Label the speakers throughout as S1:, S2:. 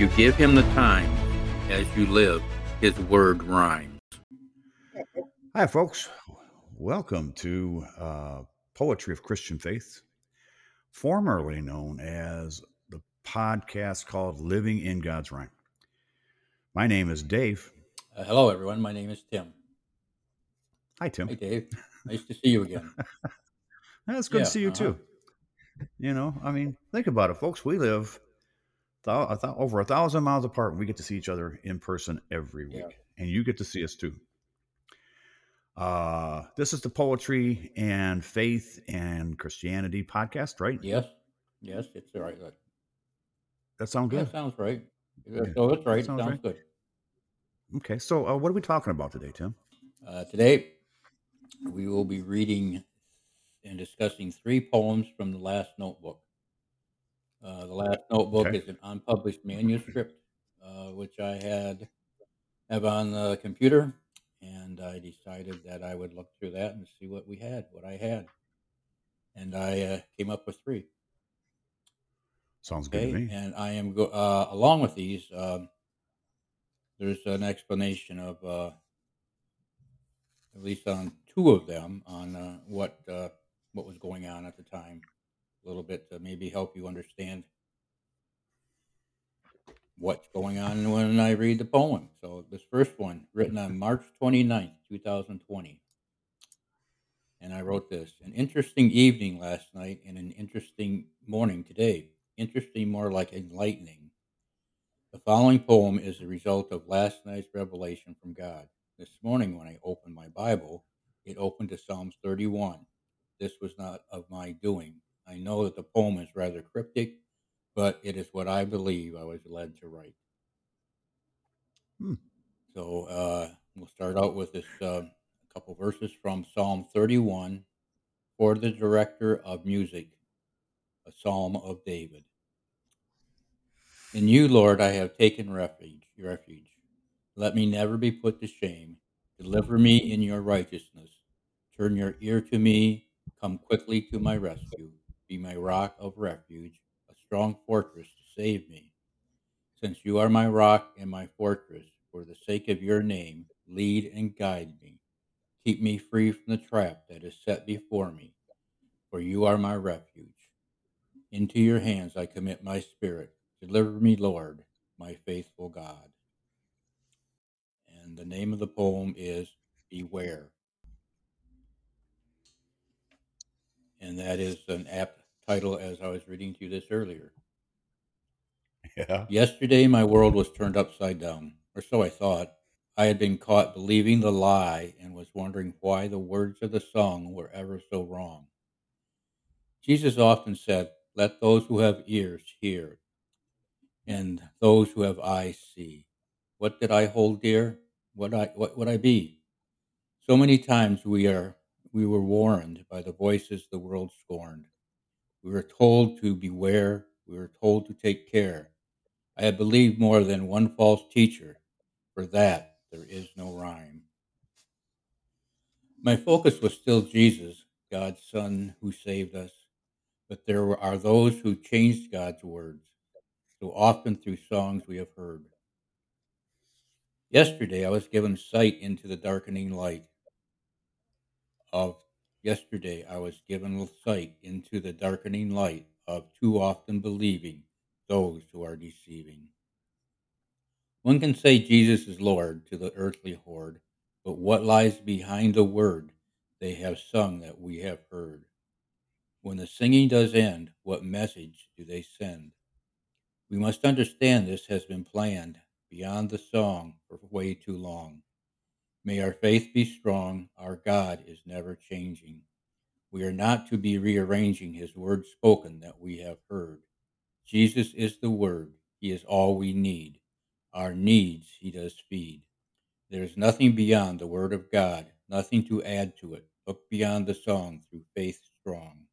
S1: you give him the time as you live, his word rhymes.
S2: Hi, folks. Welcome to uh, Poetry of Christian Faith, formerly known as the podcast called Living in God's Rhyme. My name is Dave.
S1: Uh, hello, everyone. My name is Tim.
S2: Hi, Tim.
S1: Hey, Dave. Nice to see you again.
S2: That's good
S1: Yeah,
S2: to see you
S1: uh-huh.
S2: too. You know, I mean, think about it, folks. We live thou- over a thousand miles apart, and we get to see each other in person every week,
S1: Yeah.
S2: and you get to see us too. Uh, this is the Poetry and Faith and Christianity podcast, right?
S1: Yes, yes, it's right. That
S2: That sound
S1: yeah,
S2: good?
S1: sounds right.
S2: Yeah,
S1: So that's right. It
S2: sounds
S1: sounds
S2: right.
S1: good.
S2: Okay, so uh, what are we talking about today, Tim?
S1: Uh, today, we will be reading and discussing three poems from the last notebook. Uh, the last notebook
S2: Okay.
S1: is an unpublished manuscript, uh, which I had have on the computer, and I decided that I would look through that and see what we had, what I had, and I uh, came up with three.
S2: Sounds good to me.
S1: and I am go uh, along with these. Um, there's an explanation of uh, at least on two of them on uh, what uh, what was going on at the time, a little bit to maybe help you understand what's going on when I read the poem. So this first one, written on March 29th, 2020. And I wrote this An interesting evening last night and an interesting morning today. Interesting, more like enlightening. The following poem is the result of last night's revelation from God. This morning, when I opened my Bible, it opened to Psalms 31. This was not of my doing. I know that the poem is rather cryptic, but it is what I believe I was led to write.
S2: Hmm.
S1: So uh, we'll start out with this uh, a couple verses from Psalm 31 for the director of music, a psalm of David. In you, Lord, I have taken refuge. Refuge. Let me never be put to shame. Deliver me in your righteousness. Turn your ear to me. Come quickly to my rescue. Be my rock of refuge, a strong fortress to save me. Since you are my rock and my fortress, for the sake of your name, lead and guide me. Keep me free from the trap that is set before me, for you are my refuge. Into your hands I commit my spirit. Deliver me, Lord, my faithful God. And the name of the poem is Beware. And that is an apt title as I was reading to you this earlier.
S2: Yeah.
S1: Yesterday, my world was turned upside down, or so I thought. I had been caught believing the lie and was wondering why the words of the song were ever so wrong. Jesus often said, Let those who have ears hear, and those who have eyes see. What did I hold dear? What I what would I be? So many times we are we were warned by the voices the world scorned. We were told to beware, we were told to take care. I have believed more than one false teacher. For that there is no rhyme. My focus was still Jesus, God's Son who saved us, but there are those who changed God's words, so often through songs we have heard. Yesterday I was given sight into the darkening light of yesterday I was given sight into the darkening light of too often believing those who are deceiving. One can say Jesus is Lord to the earthly horde, but what lies behind the word they have sung that we have heard? When the singing does end, what message do they send? We must understand this has been planned beyond the song for way too long. May our faith be strong, our God is never changing. We are not to be rearranging his word spoken that we have heard. Jesus is the word, he is all we need. Our needs he does feed. There is nothing beyond the word of God, nothing to add to it. Look beyond the song through faith strong.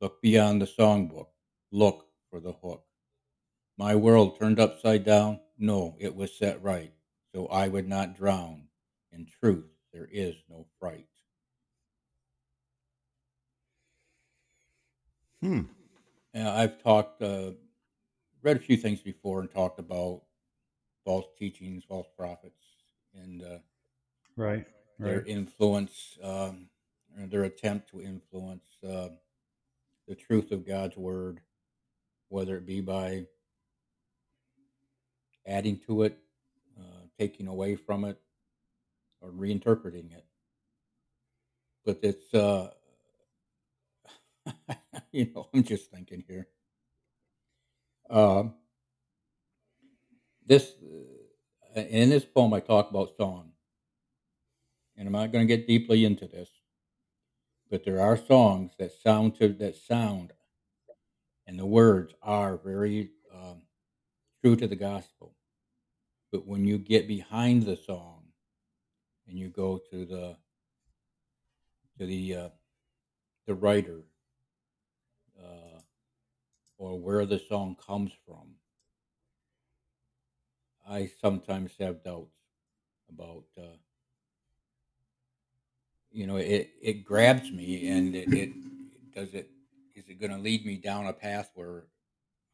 S1: Look beyond the songbook. Look for the hook. My world turned upside down? No, it was set right, so I would not drown. In truth, there is no fright.
S2: Hmm.
S1: Uh, I've talked uh, read a few things before and talked about false teachings, false prophets, and uh,
S2: Right.
S1: their
S2: Right.
S1: influence, um, their attempt to influence uh, the truth of God's word, whether it be by adding to it, uh, taking away from it, or reinterpreting it. But it's, uh, you know, I'm just thinking here. Um, this uh, in this poem, I talk about song, and I'm not going to get deeply into this, but there are songs that sound to that sound, and the words are very um, true to the gospel. But when you get behind the song, and you go to the to the uh, the writer, uh, or where the song comes from, I sometimes have doubts about. Uh, you know, it it grabs me, and it, it does it is it going to lead me down a path where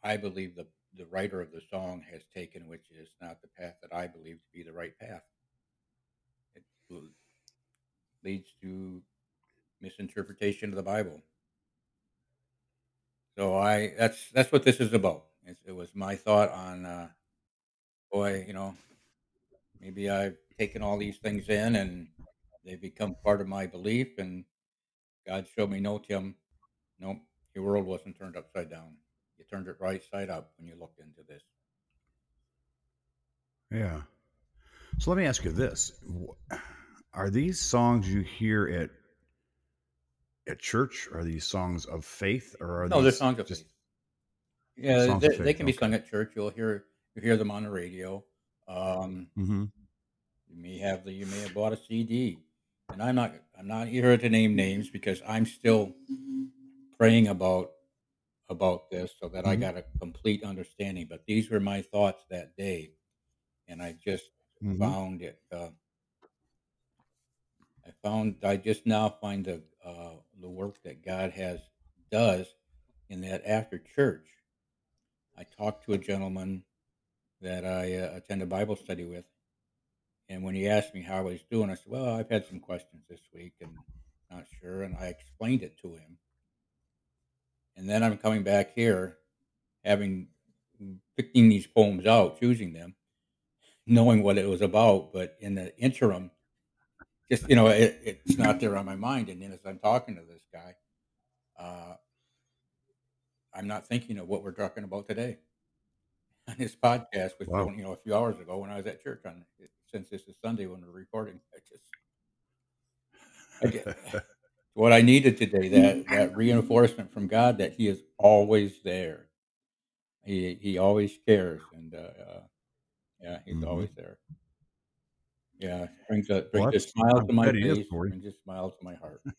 S1: I believe the the writer of the song has taken, which is not the path that I believe to be the right path. Leads to misinterpretation of the Bible. So I that's that's what this is about. It, it was my thought on uh, boy, you know, maybe I've taken all these things in and they become part of my belief, and God showed me, no, Tim, nope, your world wasn't turned upside down. You turned it right side up when you looked into this.
S2: Yeah. So let me ask you this: Are these songs you hear at at church? Are these songs of faith, or are
S1: No, they're songs of faith. Yeah,
S2: songs
S1: they,
S2: of
S1: they
S2: faith?
S1: can be
S2: Okay.
S1: sung at church. You'll hear you hear them on the radio. Um,
S2: Mm-hmm.
S1: you may have the you may have bought a CD, and I'm not I'm not here to name names because I'm still praying about about this so that I
S2: Mm-hmm.
S1: got a complete understanding. But these were my thoughts that day, and I just
S2: Mm-hmm.
S1: found it. Uh, I found I just now find the uh, the work that God has does in that after church. I talked to a gentleman that I uh, attend a Bible study with, and when he asked me how I was doing, I said, "Well, I've had some questions this week and not sure," and I explained it to him. And then I'm coming back here, having picking these poems out, choosing them, knowing what it was about, but in the interim, just you know, it, it's not there on my mind. And then as I'm talking to this guy, uh, I'm not thinking of what we're talking about today. On his podcast was
S2: Wow.
S1: you know, a few hours ago when I was at church. On since this is Sunday when we're recording, I just I get what I needed today that that reinforcement from God that He is always there. He He always cares, and uh, uh, yeah, He's
S2: hmm
S1: always there. Yeah, brings a brings a smile to my
S2: bet he is,
S1: face, brings a smile to my heart.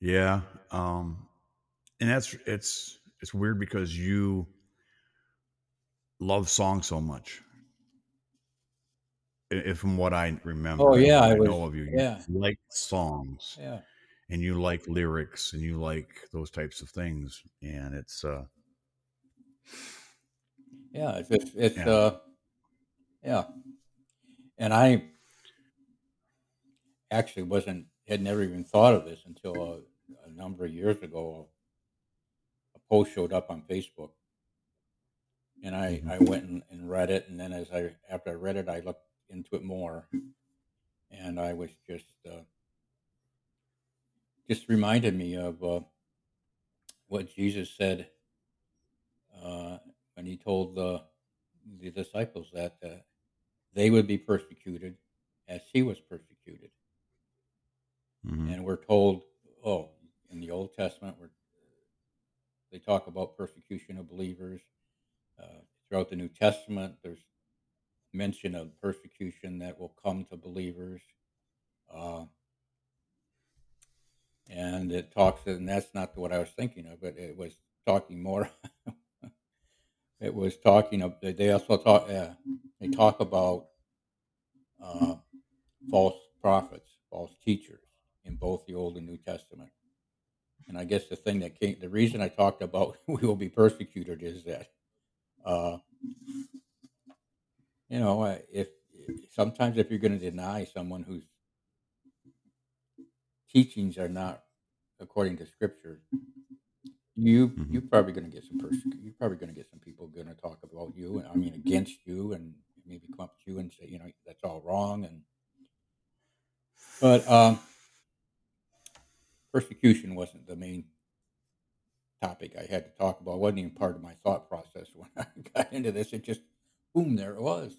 S2: Yeah. Um, and that's it's it's weird because you love songs so much. If from what I remember,
S1: Oh yeah, I
S2: I
S1: was
S2: know of you, you
S1: yeah
S2: like songs
S1: yeah
S2: and you like lyrics and you like those types of things. And it's uh
S1: yeah. It's it's, it's
S2: yeah.
S1: uh yeah, and I actually wasn't had never even thought of this until a, a number of years ago. A post showed up on Facebook, and I
S2: hmm
S1: I went and, and read it, and then as I after I read it, I looked into it more, and I was just uh, just reminded me of uh, what Jesus said uh, when he told the the disciples that uh, they would be persecuted as she was persecuted,
S2: hmm
S1: and we're told, oh, in the Old Testament, where they talk about persecution of believers. Uh, throughout the New Testament, there's mention of persecution that will come to believers. Uh, and it talks, and that's not what I was thinking of, but it was talking more. it was talking of, they also talk, uh, they talk about uh, false prophets, false teachers in both the Old and New Testament. and I guess the thing that came, the reason I talked about we will be persecuted is that, uh, you know, uh, if sometimes if you're going to deny someone whose teachings are not according to Scripture, you
S2: Mhm.
S1: you're probably going to get some persecution. You're probably going to get some people going to talk about you. I mean, against you, and maybe come up to you and say, you know, that's all wrong. And but um, persecution wasn't the main topic I had to talk about. It wasn't even part of my thought process when I got into this. It just boom, there it was.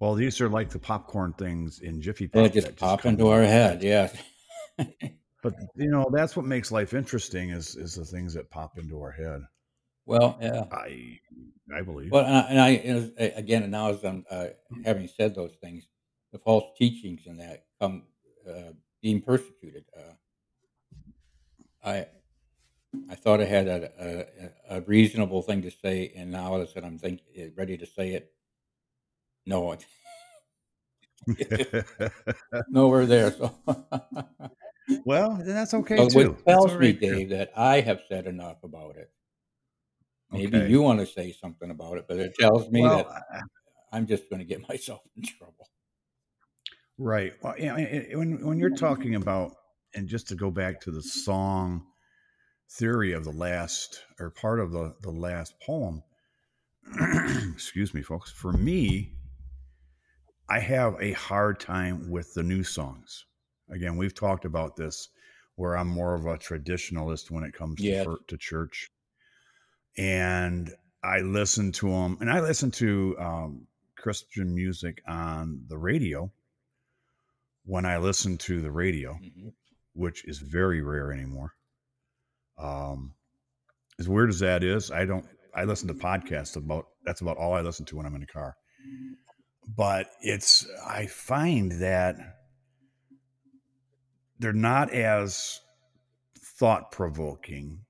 S2: Well, these are like the popcorn things in Jiffy Pop.
S1: They
S2: that
S1: just pop into our head. Yes.
S2: But you know, that's what makes life interesting is is the things that pop into our head.
S1: well, yeah.
S2: I I believe.
S1: Well, and I, and I again, and now as I'm uh, having said those things, the false teachings and that come uh, being persecuted. Uh, I I thought I had a, a, a reasonable thing to say, and now that I'm think ready to say it, no, nowhere there. So,
S2: well, then that's okay
S1: so
S2: too.
S1: which tells me,
S2: too.
S1: Dave, that I have said enough about it. Maybe
S2: Okay.
S1: you want to say something about it, but it tells me
S2: Well,
S1: that
S2: I-
S1: I'm just going to get myself in trouble.
S2: Right. Well, yeah. i- i- When when you're talking about, and just to go back to the song theory of the last or part of the the last poem, excuse me, folks. For me, I have a hard time with the new songs. Again, we've talked about this, where I'm more of a traditionalist when it comes
S1: Yes.
S2: to to church, and I listen to them, and I listen to um, Christian music on the radio when I listen to the radio,
S1: Mhm.
S2: which is very rare anymore. Um, as weird as that is, I don't. I listen to podcasts about. That's about all I listen to when I'm in the car. But it's. I find that they're not as thought provoking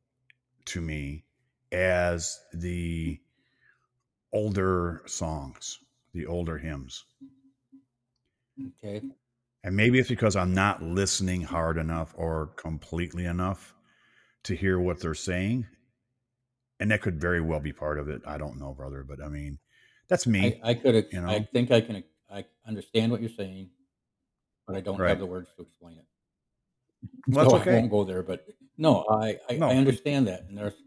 S2: to me as the older songs, the older hymns.
S1: Okay.
S2: And maybe it's because I'm not listening hard enough or completely enough to hear what they're saying. And that could very well be part of it. I don't know, brother, but I mean, that's me.
S1: I, I could.
S2: you
S1: I think I can. I understand what you're saying, but I don't
S2: Right.
S1: have the words to explain it.
S2: Well, that's
S1: so I
S2: okay.
S1: won't go there. But no, I I,
S2: No.
S1: I understand that, and there's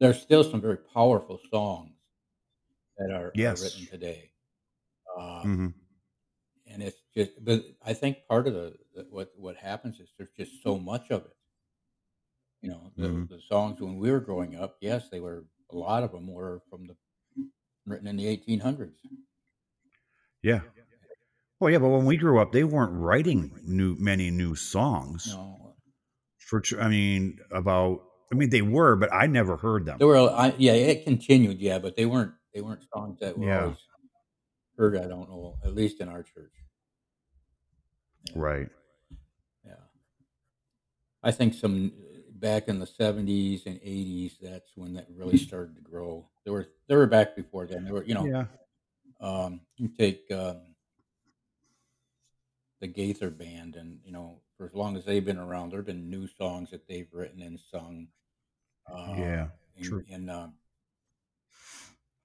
S1: there's still some very powerful songs that are,
S2: Yes.
S1: are written today. Uh,
S2: hmm
S1: and it's just but i think part of the, the what what happens is there's just so much of it you know the,
S2: Mhm.
S1: the songs when we were growing up yes they were a lot of them were from the written in the 1800s
S2: Yeah. Well, yeah, but when we grew up, they weren't writing new many new songs
S1: no
S2: for. I mean, about. I mean, they were, but I never heard them.
S1: there were I, yeah it continued yeah but they weren't they weren't songs that were
S2: Yeah.
S1: always heard i don't know at least in our church Yeah.
S2: Right.
S1: Yeah. I think some back in the 70s and 80s, that's when that really started to grow. There were they were back before then. There were, you know,
S2: Yeah.
S1: um, you take um, the Gaither band, and you know, for as long as they've been around, there have been new songs that they've written and sung. Uh,
S2: Yeah.
S1: and,
S2: true.
S1: and um,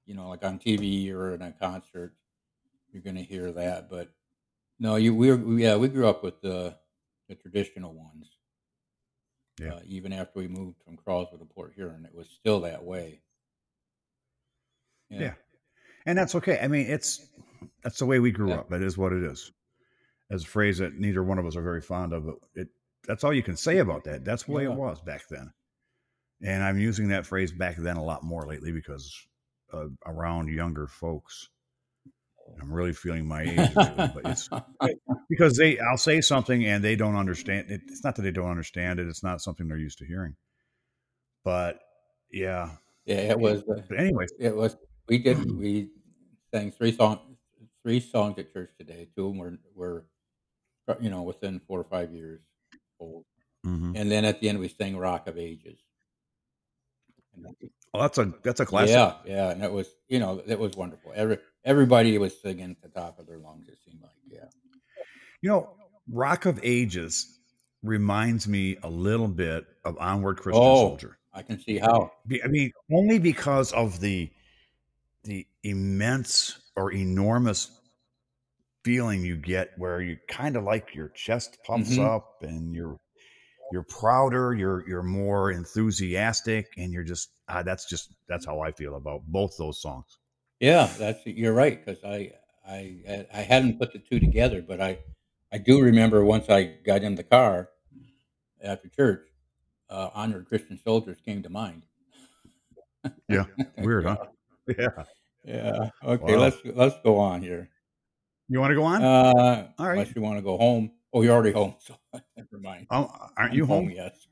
S1: you know, like on TV or in a concert, you're going to hear that. But no, you we were, yeah, we grew up with the the traditional ones.
S2: Yeah.
S1: Uh, even after we moved from Croswell to Port Huron, it was still that way.
S2: Yeah. And that's okay. I mean, it's that's the way we grew
S1: Yeah.
S2: up. It is what it is. As a phrase that neither one of us are very fond of, but it that's all you can say about that. That's the way
S1: Yeah.
S2: it was back then. And I'm using that phrase back then a lot more lately because uh, around younger folks, I'm really feeling my age, but it's because they I'll say something and they don't understand it. It's not that they don't understand it. It's not something they're used to hearing. But yeah.
S1: yeah, it was. Uh,
S2: But anyways,
S1: it was. We did. We sang three songs. Three songs at church today. Two of them were were, you know, within four or five years old.
S2: mhm.
S1: And then at the end, we sang "Rock of Ages."
S2: Well, that's a that's a classic.
S1: Yeah, yeah, and it was, you know, it was wonderful. Every everybody was singing at the top of their lungs. It seemed like, yeah,
S2: You know, Rock of Ages reminds me a little bit of Onward Christian
S1: Oh,
S2: Soldier.
S1: I can see how.
S2: I mean, only because of the the immense or enormous feeling you get where you kind of like your chest puffs
S1: Mhm.
S2: up and you're you're prouder, you're you're more enthusiastic, and you're just ah, that's just that's how I feel about both those songs.
S1: Yeah, that's you're right because I I I hadn't put the two together, but I I do remember once I got in the car after church, uh, "Onward Christian Soldiers" came to mind.
S2: Yeah, weird, huh? Yeah.
S1: Yeah. Okay,
S2: Wow.
S1: let's let's go on here.
S2: You want to go on?
S1: Uh,
S2: All right.
S1: Unless you want to go home. Oh, you're already home, so never mind.
S2: Oh, aren't
S1: I'm
S2: you home?
S1: Yes.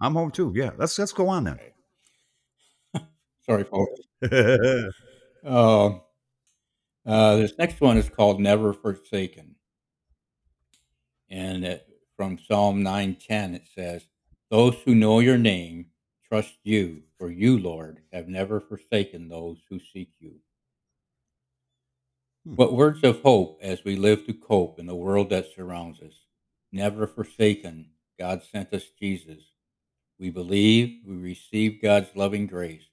S2: I'm home too. Yeah, let's let's go on then.
S1: Okay. Sorry, folks. Uh, uh, this next one is called "Never Forsaken," and it, from Psalm nine ten it says, "Those who know Your name trust You, for You, Lord, have never forsaken those who seek You."
S2: Hmm.
S1: What words of hope as we live to cope in the world that surrounds us. Never forsaken, God sent us Jesus. We believe, we receive God's loving grace.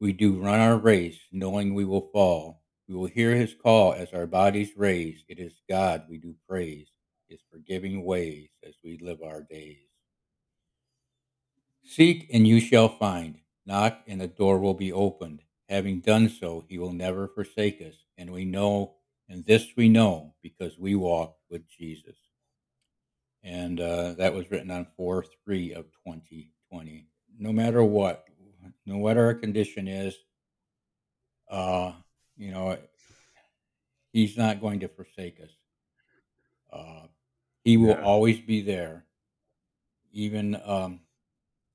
S1: We do run our race, knowing we will fall. We will hear his call as our bodies raise. It is God we do praise, his forgiving ways as we live our days. Seek and you shall find. Knock and the door will be opened. Having done so, he will never forsake us. And we know, and this we know, because we walk with Jesus. And uh, that was written on 4 3 of 2020. No matter what, no matter our condition is, uh, you know, he's not going to forsake us. Uh, he will
S2: Yeah.
S1: always be there. Even um,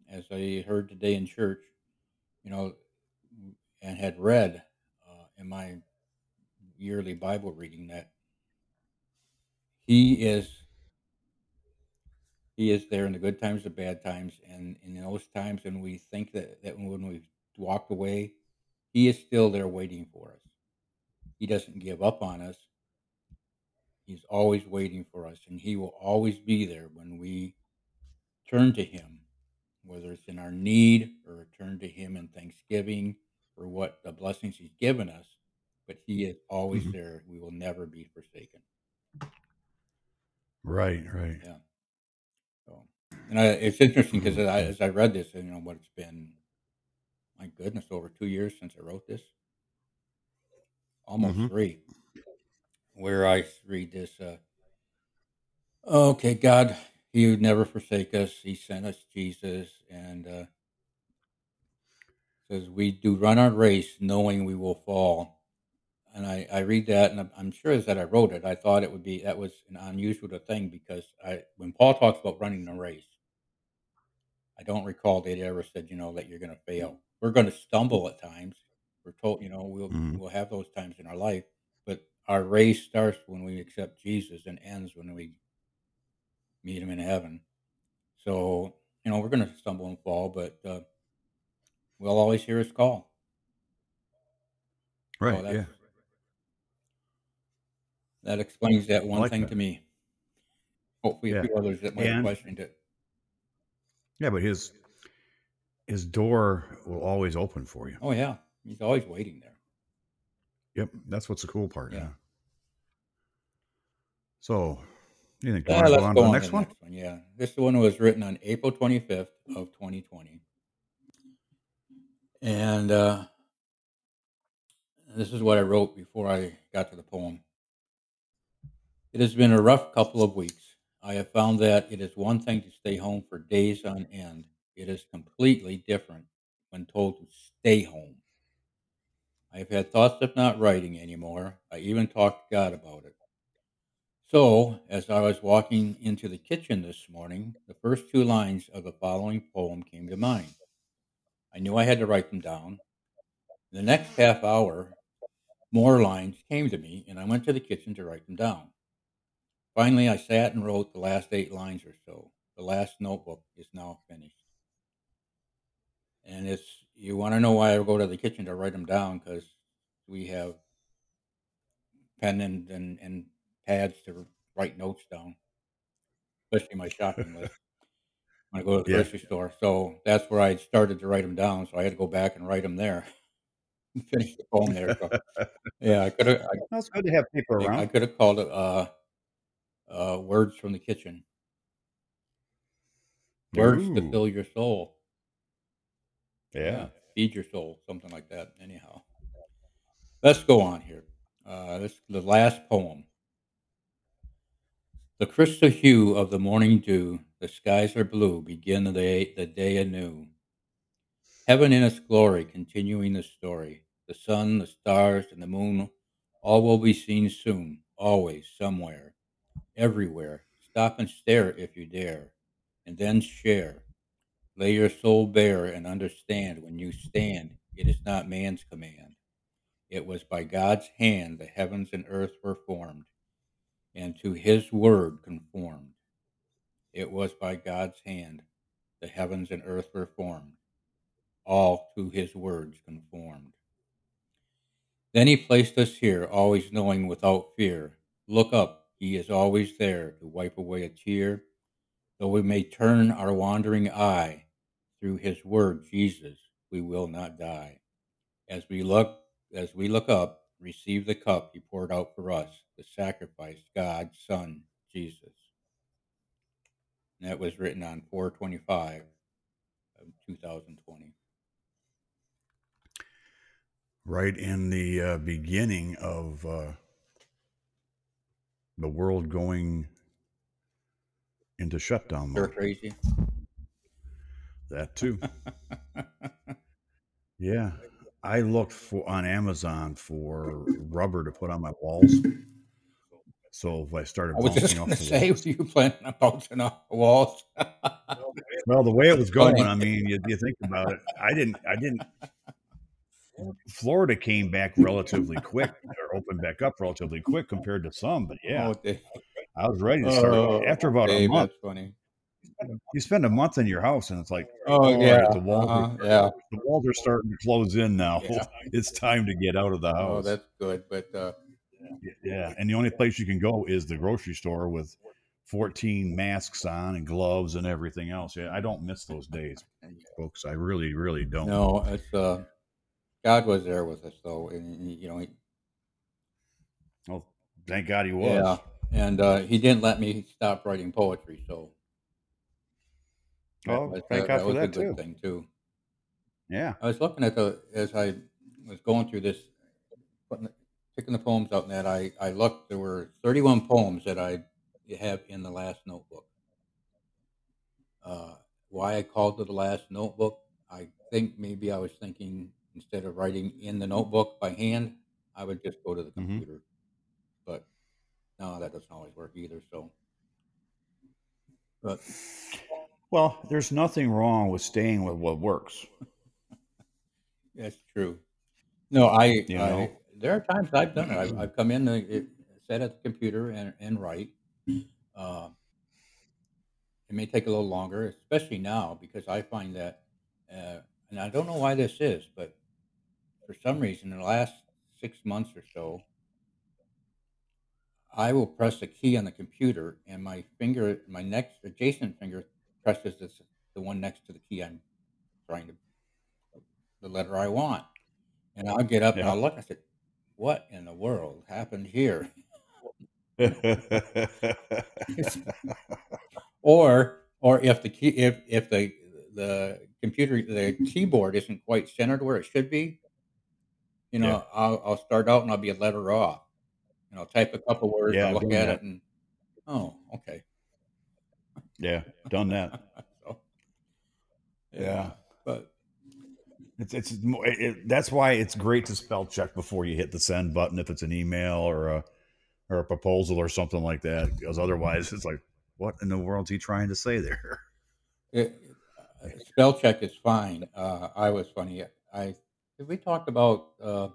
S1: as I heard today in church, you know, and had read uh, in my yearly Bible reading that he is he is there in the good times, the bad times, and in those times when we think that, that when we've walked away, he is still there waiting for us. He doesn't give up on us. He's always waiting for us, and he will always be there when we turn to him, whether it's in our need or turn to him in thanksgiving for what the blessings he's given us. But he is always
S2: Mhm.
S1: there. We will never be forsaken.
S2: right, right.
S1: Yeah. So, and I, it's interesting because I, as I read this, you know, what it's been, my goodness, over two years since I wrote this, almost
S2: Mhm.
S1: three, where I read this. Uh, okay, God, He would never forsake us. He sent us Jesus, and uh, says we do run our race knowing we will fall. And I, I read that, and I'm, sure as that I wrote it, I thought it would be that was an unusual thing because I when Paul talks about running a race, I don't recall that he ever said, you know, that you're going to fail. We're going to stumble at times. We're told, you know, we'll
S2: Mhm.
S1: we'll have those times in our life, but our race starts when we accept Jesus and ends when we meet Him in heaven. So, you know, we're going to stumble and fall, but uh, we'll always hear His call.
S2: Right.
S1: that's,
S2: yeah.
S1: That explains that one
S2: like
S1: thing
S2: that.
S1: to me. Hopefully, a
S2: Yeah.
S1: few others that might have questioned it.
S2: Yeah, but his his door will always open for you.
S1: Oh yeah, He's always waiting there.
S2: Yep, that's what's the cool part.
S1: Yeah.
S2: Yeah. So, you think you
S1: Yeah,
S2: want to go on to the
S1: on
S2: next
S1: the
S2: one?
S1: next one. Yeah, this one was written on April 25th of 2020, and uh, this is what I wrote before I got to the poem. It has been a rough couple of weeks. I have found that it is one thing to stay home for days on end. It is completely different when told to stay home. I have had thoughts of not writing anymore. I even talked to God about it. So, as I was walking into the kitchen this morning, the first two lines of the following poem came to mind. I knew I had to write them down. The next half hour, more lines came to me, and I went to the kitchen to write them down. Finally, I sat and wrote the last eight lines or so. The last notebook is now finished. And it's, you want to know why I go to the kitchen to write them down because we have pen and, and, and pads to write notes down. especially my shopping list when I go to the
S2: Yeah.
S1: grocery store. So that's where I started to write them down. So I had to go back and write them there. Finish the poem there. So, yeah, I could have. I,
S2: That's good to have paper around.
S1: I could have called it uh, uh, "Words from the Kitchen." Words to fill your soul.
S2: yeah.
S1: feed your soul, something like that. Anyhow, let's go on here. Uh, this the last poem. The crystal hue of the morning dew, the skies are blue, begin the day, the day anew. Heaven in its glory, continuing the story. The sun, the stars, and the moon, all will be seen soon, always, somewhere, everywhere. Stop and stare if you dare, and then share. Lay your soul bare and understand when you stand, it is not man's command. It was by God's hand the heavens and earth were formed, and to his word conformed. It was by God's hand the heavens and earth were formed, all to his words conformed. Then he placed us here, always knowing without fear. Look up, he is always there to wipe away a tear. Though we may turn our wandering eye, through his word, Jesus, we will not die. As we look as we look up, receive the cup he poured out for us, the sacrifice, God's Son, Jesus. And that was written on 425 of 2020.
S2: Right in the uh, beginning of uh, the world going into shutdown mode.
S1: crazy.
S2: That too. Yeah. I looked for on Amazon for rubber to put on my walls. So if I started
S1: I was just
S2: off
S1: going to
S2: the
S1: say,
S2: walls,
S1: were you planning on bouncing off the walls?
S2: well, the way it was going, I mean, you, you think about it. I didn't. I didn't. Florida came back relatively quick, or opened back up relatively quick compared to some. But yeah,
S1: Oh,
S2: I was ready to start
S1: Oh,
S2: after about
S1: Dave,
S2: a month.
S1: That's funny.
S2: You spend a month in your house, and it's like,
S1: Oh,
S2: all
S1: yeah.
S2: right, the walls,
S1: uh-huh,
S2: are,
S1: yeah.
S2: the walls are starting to close in now.
S1: Yeah.
S2: It's time to get out of the house.
S1: Oh, that's good. But uh,
S2: Yeah, and the only place you can go is the grocery store with 14 masks on and gloves and everything else. Yeah, I don't miss those days, folks. I really, really don't.
S1: no, it's uh, God was there with us, though. And, you know, he,
S2: Oh, thank God he was.
S1: Yeah, and uh, he didn't let me stop writing poetry, so
S2: Oh,
S1: was,
S2: thank
S1: that,
S2: God
S1: that
S2: for that,
S1: good
S2: too.
S1: thing too.
S2: Yeah.
S1: I was looking at the as I was going through this, putting, picking the poems out, and that I I looked. There were thirty one poems that I have in the last notebook. Uh, why I called it the last notebook? I think maybe I was thinking instead of writing in the notebook by hand, I would just go to the
S2: Mhm.
S1: computer. But no, that doesn't always work either. So, but
S2: Well, there's nothing wrong with staying with what works.
S1: That's true. No, I,
S2: You know?
S1: There are times I've done it. I've, I've come in, and it, sit at the computer and, and write. Uh, it may take a little longer, especially now, because I find that, uh, and I don't know why this is, but for some reason, in the last six months or so, I will press a key on the computer, and my finger, my next adjacent finger, presses this, the one next to the key I'm trying to, the letter I want. And I'll get up and I'll look. I said, "What in the world happened here?" Or, or if the key, if if the the computer, the keyboard isn't quite centered where it should be, you know,
S2: Yeah.
S1: I'll I'll start out and I'll be a letter off. and I'll type a couple words,
S2: Yeah, I've
S1: look at
S2: that.
S1: it, and oh, okay.
S2: yeah, done that.
S1: so,
S2: Yeah.
S1: but
S2: It's it's it, that's why it's great to spell check before you hit the send button if it's an email or a or a proposal or something like that. Because otherwise, it's like, what in the world's he trying to say there?
S1: It, spell check is fine. Uh, I was funny. I we talked about. Uh,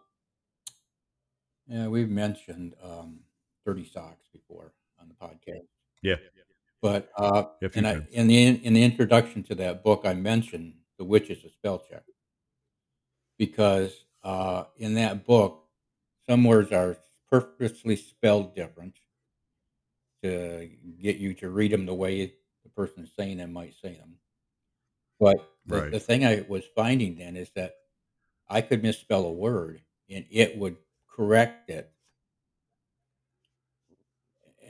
S1: yeah, we've mentioned um, dirty socks before on the podcast,
S2: Yeah,
S1: but uh, and I, in the in the introduction to that book, I mentioned the witches of spell check because uh, in that book, some words are purposely spelled different. to get you to read them the way the person saying them might say them. But the,
S2: Right.
S1: the thing I was finding then is that I could misspell a word and it would correct it.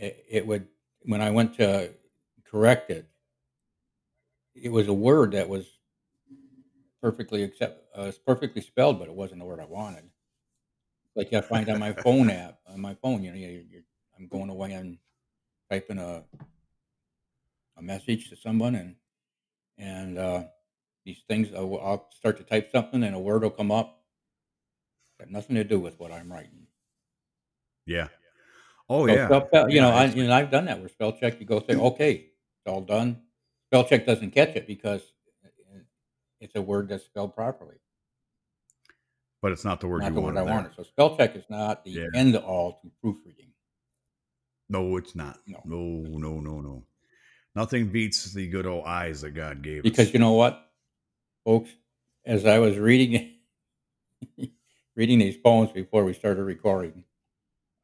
S1: It, it would when I went to correct it, it was a word that was perfectly accept uh, it's perfectly spelled, but it wasn't the word I wanted. Like I find on my phone app on my phone, you know, you you're, I'm going away and typing a a message to someone, and and uh, these things I'll, I'll start to type something, and a word will come up. Got nothing to do with what I'm writing.
S2: Yeah. Oh
S1: So
S2: yeah.
S1: spell you
S2: Yeah,
S1: know, I, you know, I've done that. Where spell check, you go say, okay, it's all done. Spell check doesn't catch it because it's a word that's spelled properly,
S2: but it's not the word
S1: not
S2: you
S1: the word I
S2: there.
S1: wanted. So spell check is not the
S2: Yeah.
S1: end all to proofreading.
S2: No, it's not.
S1: No.
S2: No, no, no, no. Nothing beats the good old eyes that God gave
S1: Because
S2: us.
S1: Because you know what, folks, as I was reading reading these poems before we started recording,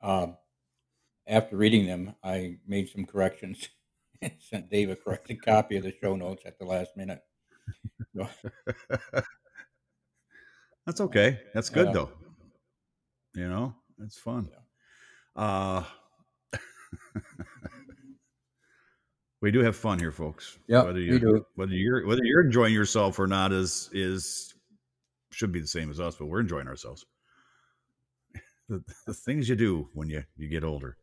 S1: um, after reading them, I made some corrections and sent Dave a corrected copy of the show notes at the last minute.
S2: That's okay. That's good
S1: Yeah.
S2: though. You know, it's fun. Uh we do have fun here, folks.
S1: Yeah,
S2: whether
S1: we
S2: you
S1: do.
S2: whether you're whether you're enjoying yourself or not is is should be the same as us, but we're enjoying ourselves. The, the things you do when you you get older.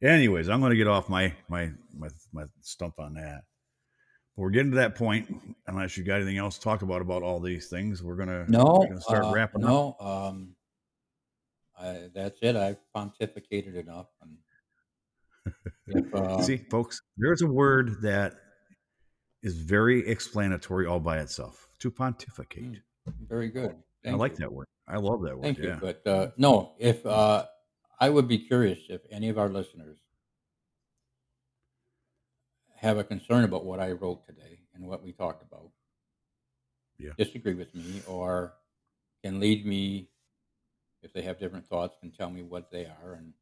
S2: Anyways, I'm going to get off my my my my stump on that. We're getting to that point. Unless you got anything else to talk about about all these things, we're gonna
S1: No,
S2: we're gonna start
S1: uh,
S2: wrapping up.
S1: no, um, I, that's it. I've pontificated enough. And if, uh,
S2: See, folks, there's a word that is very explanatory all by itself. To pontificate.
S1: very good.
S2: I like
S1: you.
S2: that word. I love that word.
S1: Thank
S2: yeah.
S1: you. But uh, no, if uh, I would be curious if any of our listeners have a concern about what I wrote today and what we talked about,
S2: Yeah.
S1: disagree with me, or can lead me if they have different thoughts, can tell me what they are and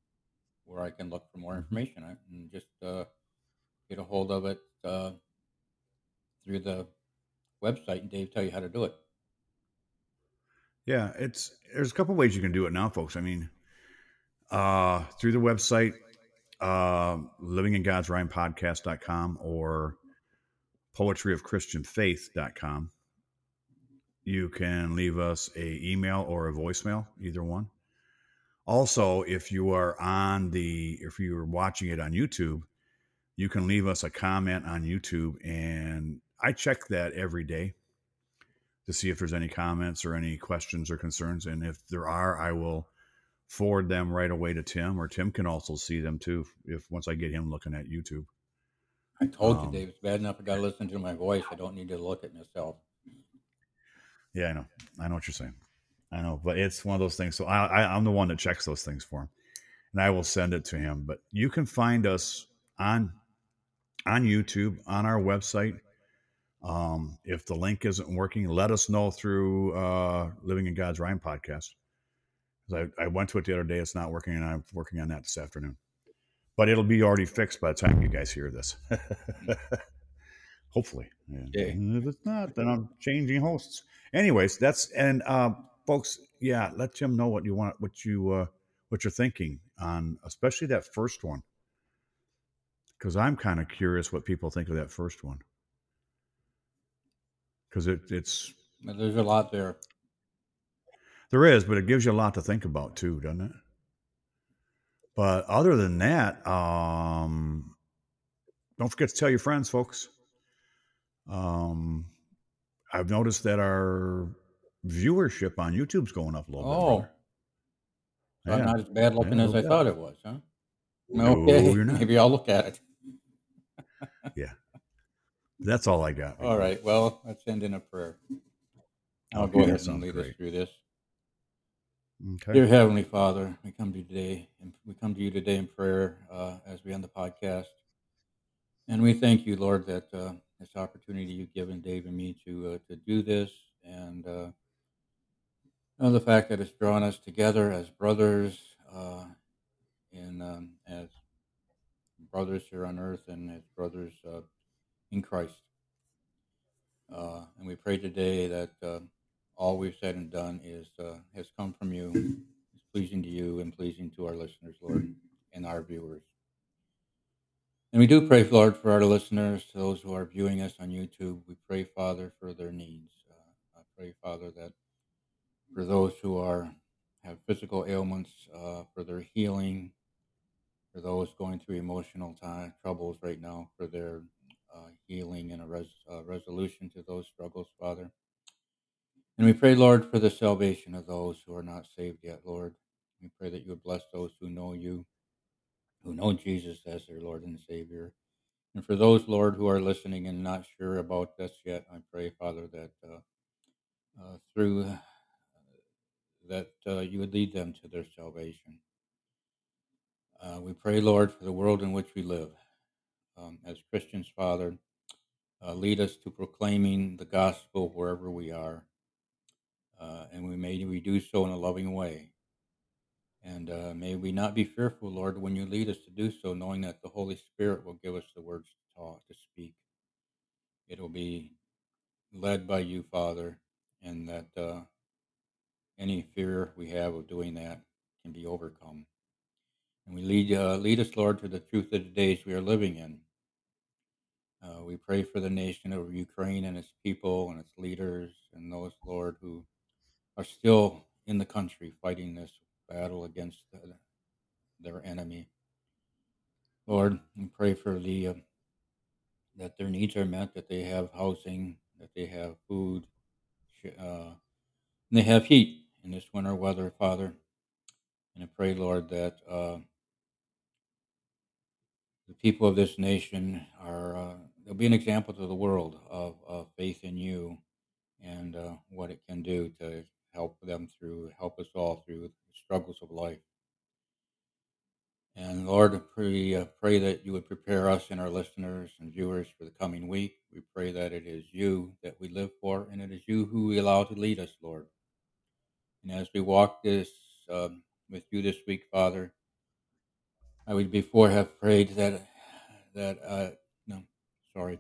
S1: where I can look for more
S2: Mhm.
S1: information and just uh, get a hold of it uh, through the website and Dave tell you how to do it.
S2: Yeah, it's there's a couple ways you can do it now, folks. I mean, uh, through the website, uh, livingingodsrhyme.podcast.com or poetryofchristianfaith.com. You can leave us a email or a voicemail, either one. Also, if you are on the if you're watching it on YouTube, you can leave us a comment on YouTube and I check that every day to see if there's any comments or any questions or concerns. And if there are, I will forward them right away to Tim, or Tim can also see them too if once I get him looking at YouTube.
S1: I told you,
S2: Um,
S1: Dave, it's bad enough I got to listen to my voice. I don't need to look at myself.
S2: Yeah, I know. I know what you're saying. I know, but it's one of those things. So I, I, I'm the one that checks those things for him, and I will send it to him. But you can find us on on YouTube on our website. Um, if the link isn't working, let us know through uh, Living in God's Rhyme podcast. I, I went to it the other day. It's not working, and I'm working on that this afternoon. But it'll be already fixed by the time you guys hear this. Hopefully. Yeah. And If it's not, then I'm changing hosts. Anyways, that's and uh, folks, yeah, let Tim know what you want, what you uh, what you're thinking on, especially that first one, because I'm kind of curious what people think of that first one, because it, it's
S1: there's a lot there.
S2: There is, but it gives you a lot to think about too, doesn't it? But other than that, um, don't forget to tell your friends, folks. Um, I've noticed that our viewership on YouTube's going up a little
S1: Oh,
S2: bit.
S1: I'm
S2: Yeah.
S1: not as bad looking
S2: Yeah,
S1: as I thought it was, huh?
S2: No,
S1: Okay, maybe I'll look at it. Yeah.
S2: That's all I got.
S1: All right. Well, let's end in a prayer. I'll
S2: Okay,
S1: go ahead and lead
S2: great.
S1: us through this.
S2: Okay.
S1: Dear Heavenly Father, we come to you today, and we come to you today in prayer uh, as we end the podcast, and we thank you, Lord, that uh, this opportunity you've given Dave and me to uh, to do this, and uh, uh, the fact that it's drawn us together as brothers, uh, and um, as brothers here on earth and as brothers uh, in Christ. Uh, and we pray today that uh, all we've said and done is uh, has come from you, is pleasing to you and pleasing to our listeners, Lord, and our viewers. And we do pray, Lord, for our listeners, those who are viewing us on YouTube. We pray, Father, for their needs. Uh, I pray, Father, that for those who are have physical ailments, uh, for their healing, for those going through emotional time, troubles right now, for their uh, healing and a res, uh, resolution to those struggles, Father. And we pray, Lord, for the salvation of those who are not saved yet, Lord. We pray that you would bless those who know you, who know Jesus as their Lord and Savior. And for those, Lord, who are listening and not sure about this yet, I pray, Father, that uh, uh, through uh, that uh, you would lead them to their salvation. Uh, we pray, Lord, for the world in which we live. Um, as Christians, Father, uh, lead us to proclaiming the gospel wherever we are. Uh, and we may we do so in a loving way. And uh, may we not be fearful, Lord, when you lead us to do so, knowing that the Holy Spirit will give us the words to talk, to speak. It will be led by you, Father, and that uh, any fear we have of doing that can be overcome. And we lead, uh, lead us, Lord, to the truth of the days we are living in. Uh, we pray for the nation of Ukraine and its people and its leaders and those, Lord, who are still in the country fighting this battle against the, their enemy. Lord, we pray for the uh, that their needs are met, that they have housing, that they have food, uh, they have heat in this winter weather, Father. And I pray, Lord, that uh, the people of this nation are uh, they'll be an example to the world of, of faith in you and uh, what it can do to help them through, help us all through the struggles of life. And Lord, we uh, pray that you would prepare us and our listeners and viewers for the coming week. We pray that it is you that we live for, and it is you who we allow to lead us, Lord. And as we walk this um, with you this week, Father, I would before have prayed that that uh, no, sorry.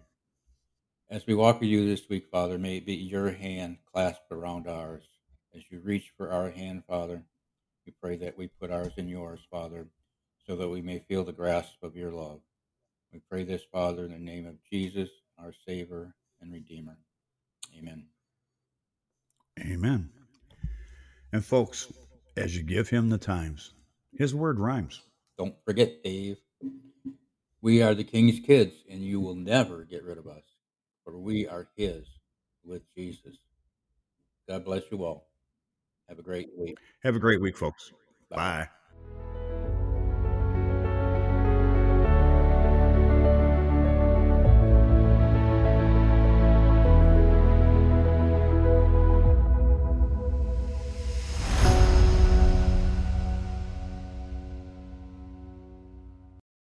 S1: As we walk with you this week, Father, may it be your hand clasped around ours. As you reach for our hand, Father, we pray that we put ours in yours, Father, so that we may feel the grasp of your love. We pray this, Father, in the name of Jesus, our Savior and Redeemer. Amen.
S2: Amen. And folks, as you give him the times, his word rhymes.
S1: Don't forget, Dave. We are the King's kids, and you will never get rid of us, for we are his with Jesus. God bless you all. Have a great week.
S2: Have a great week, folks.
S1: Bye.
S2: Bye.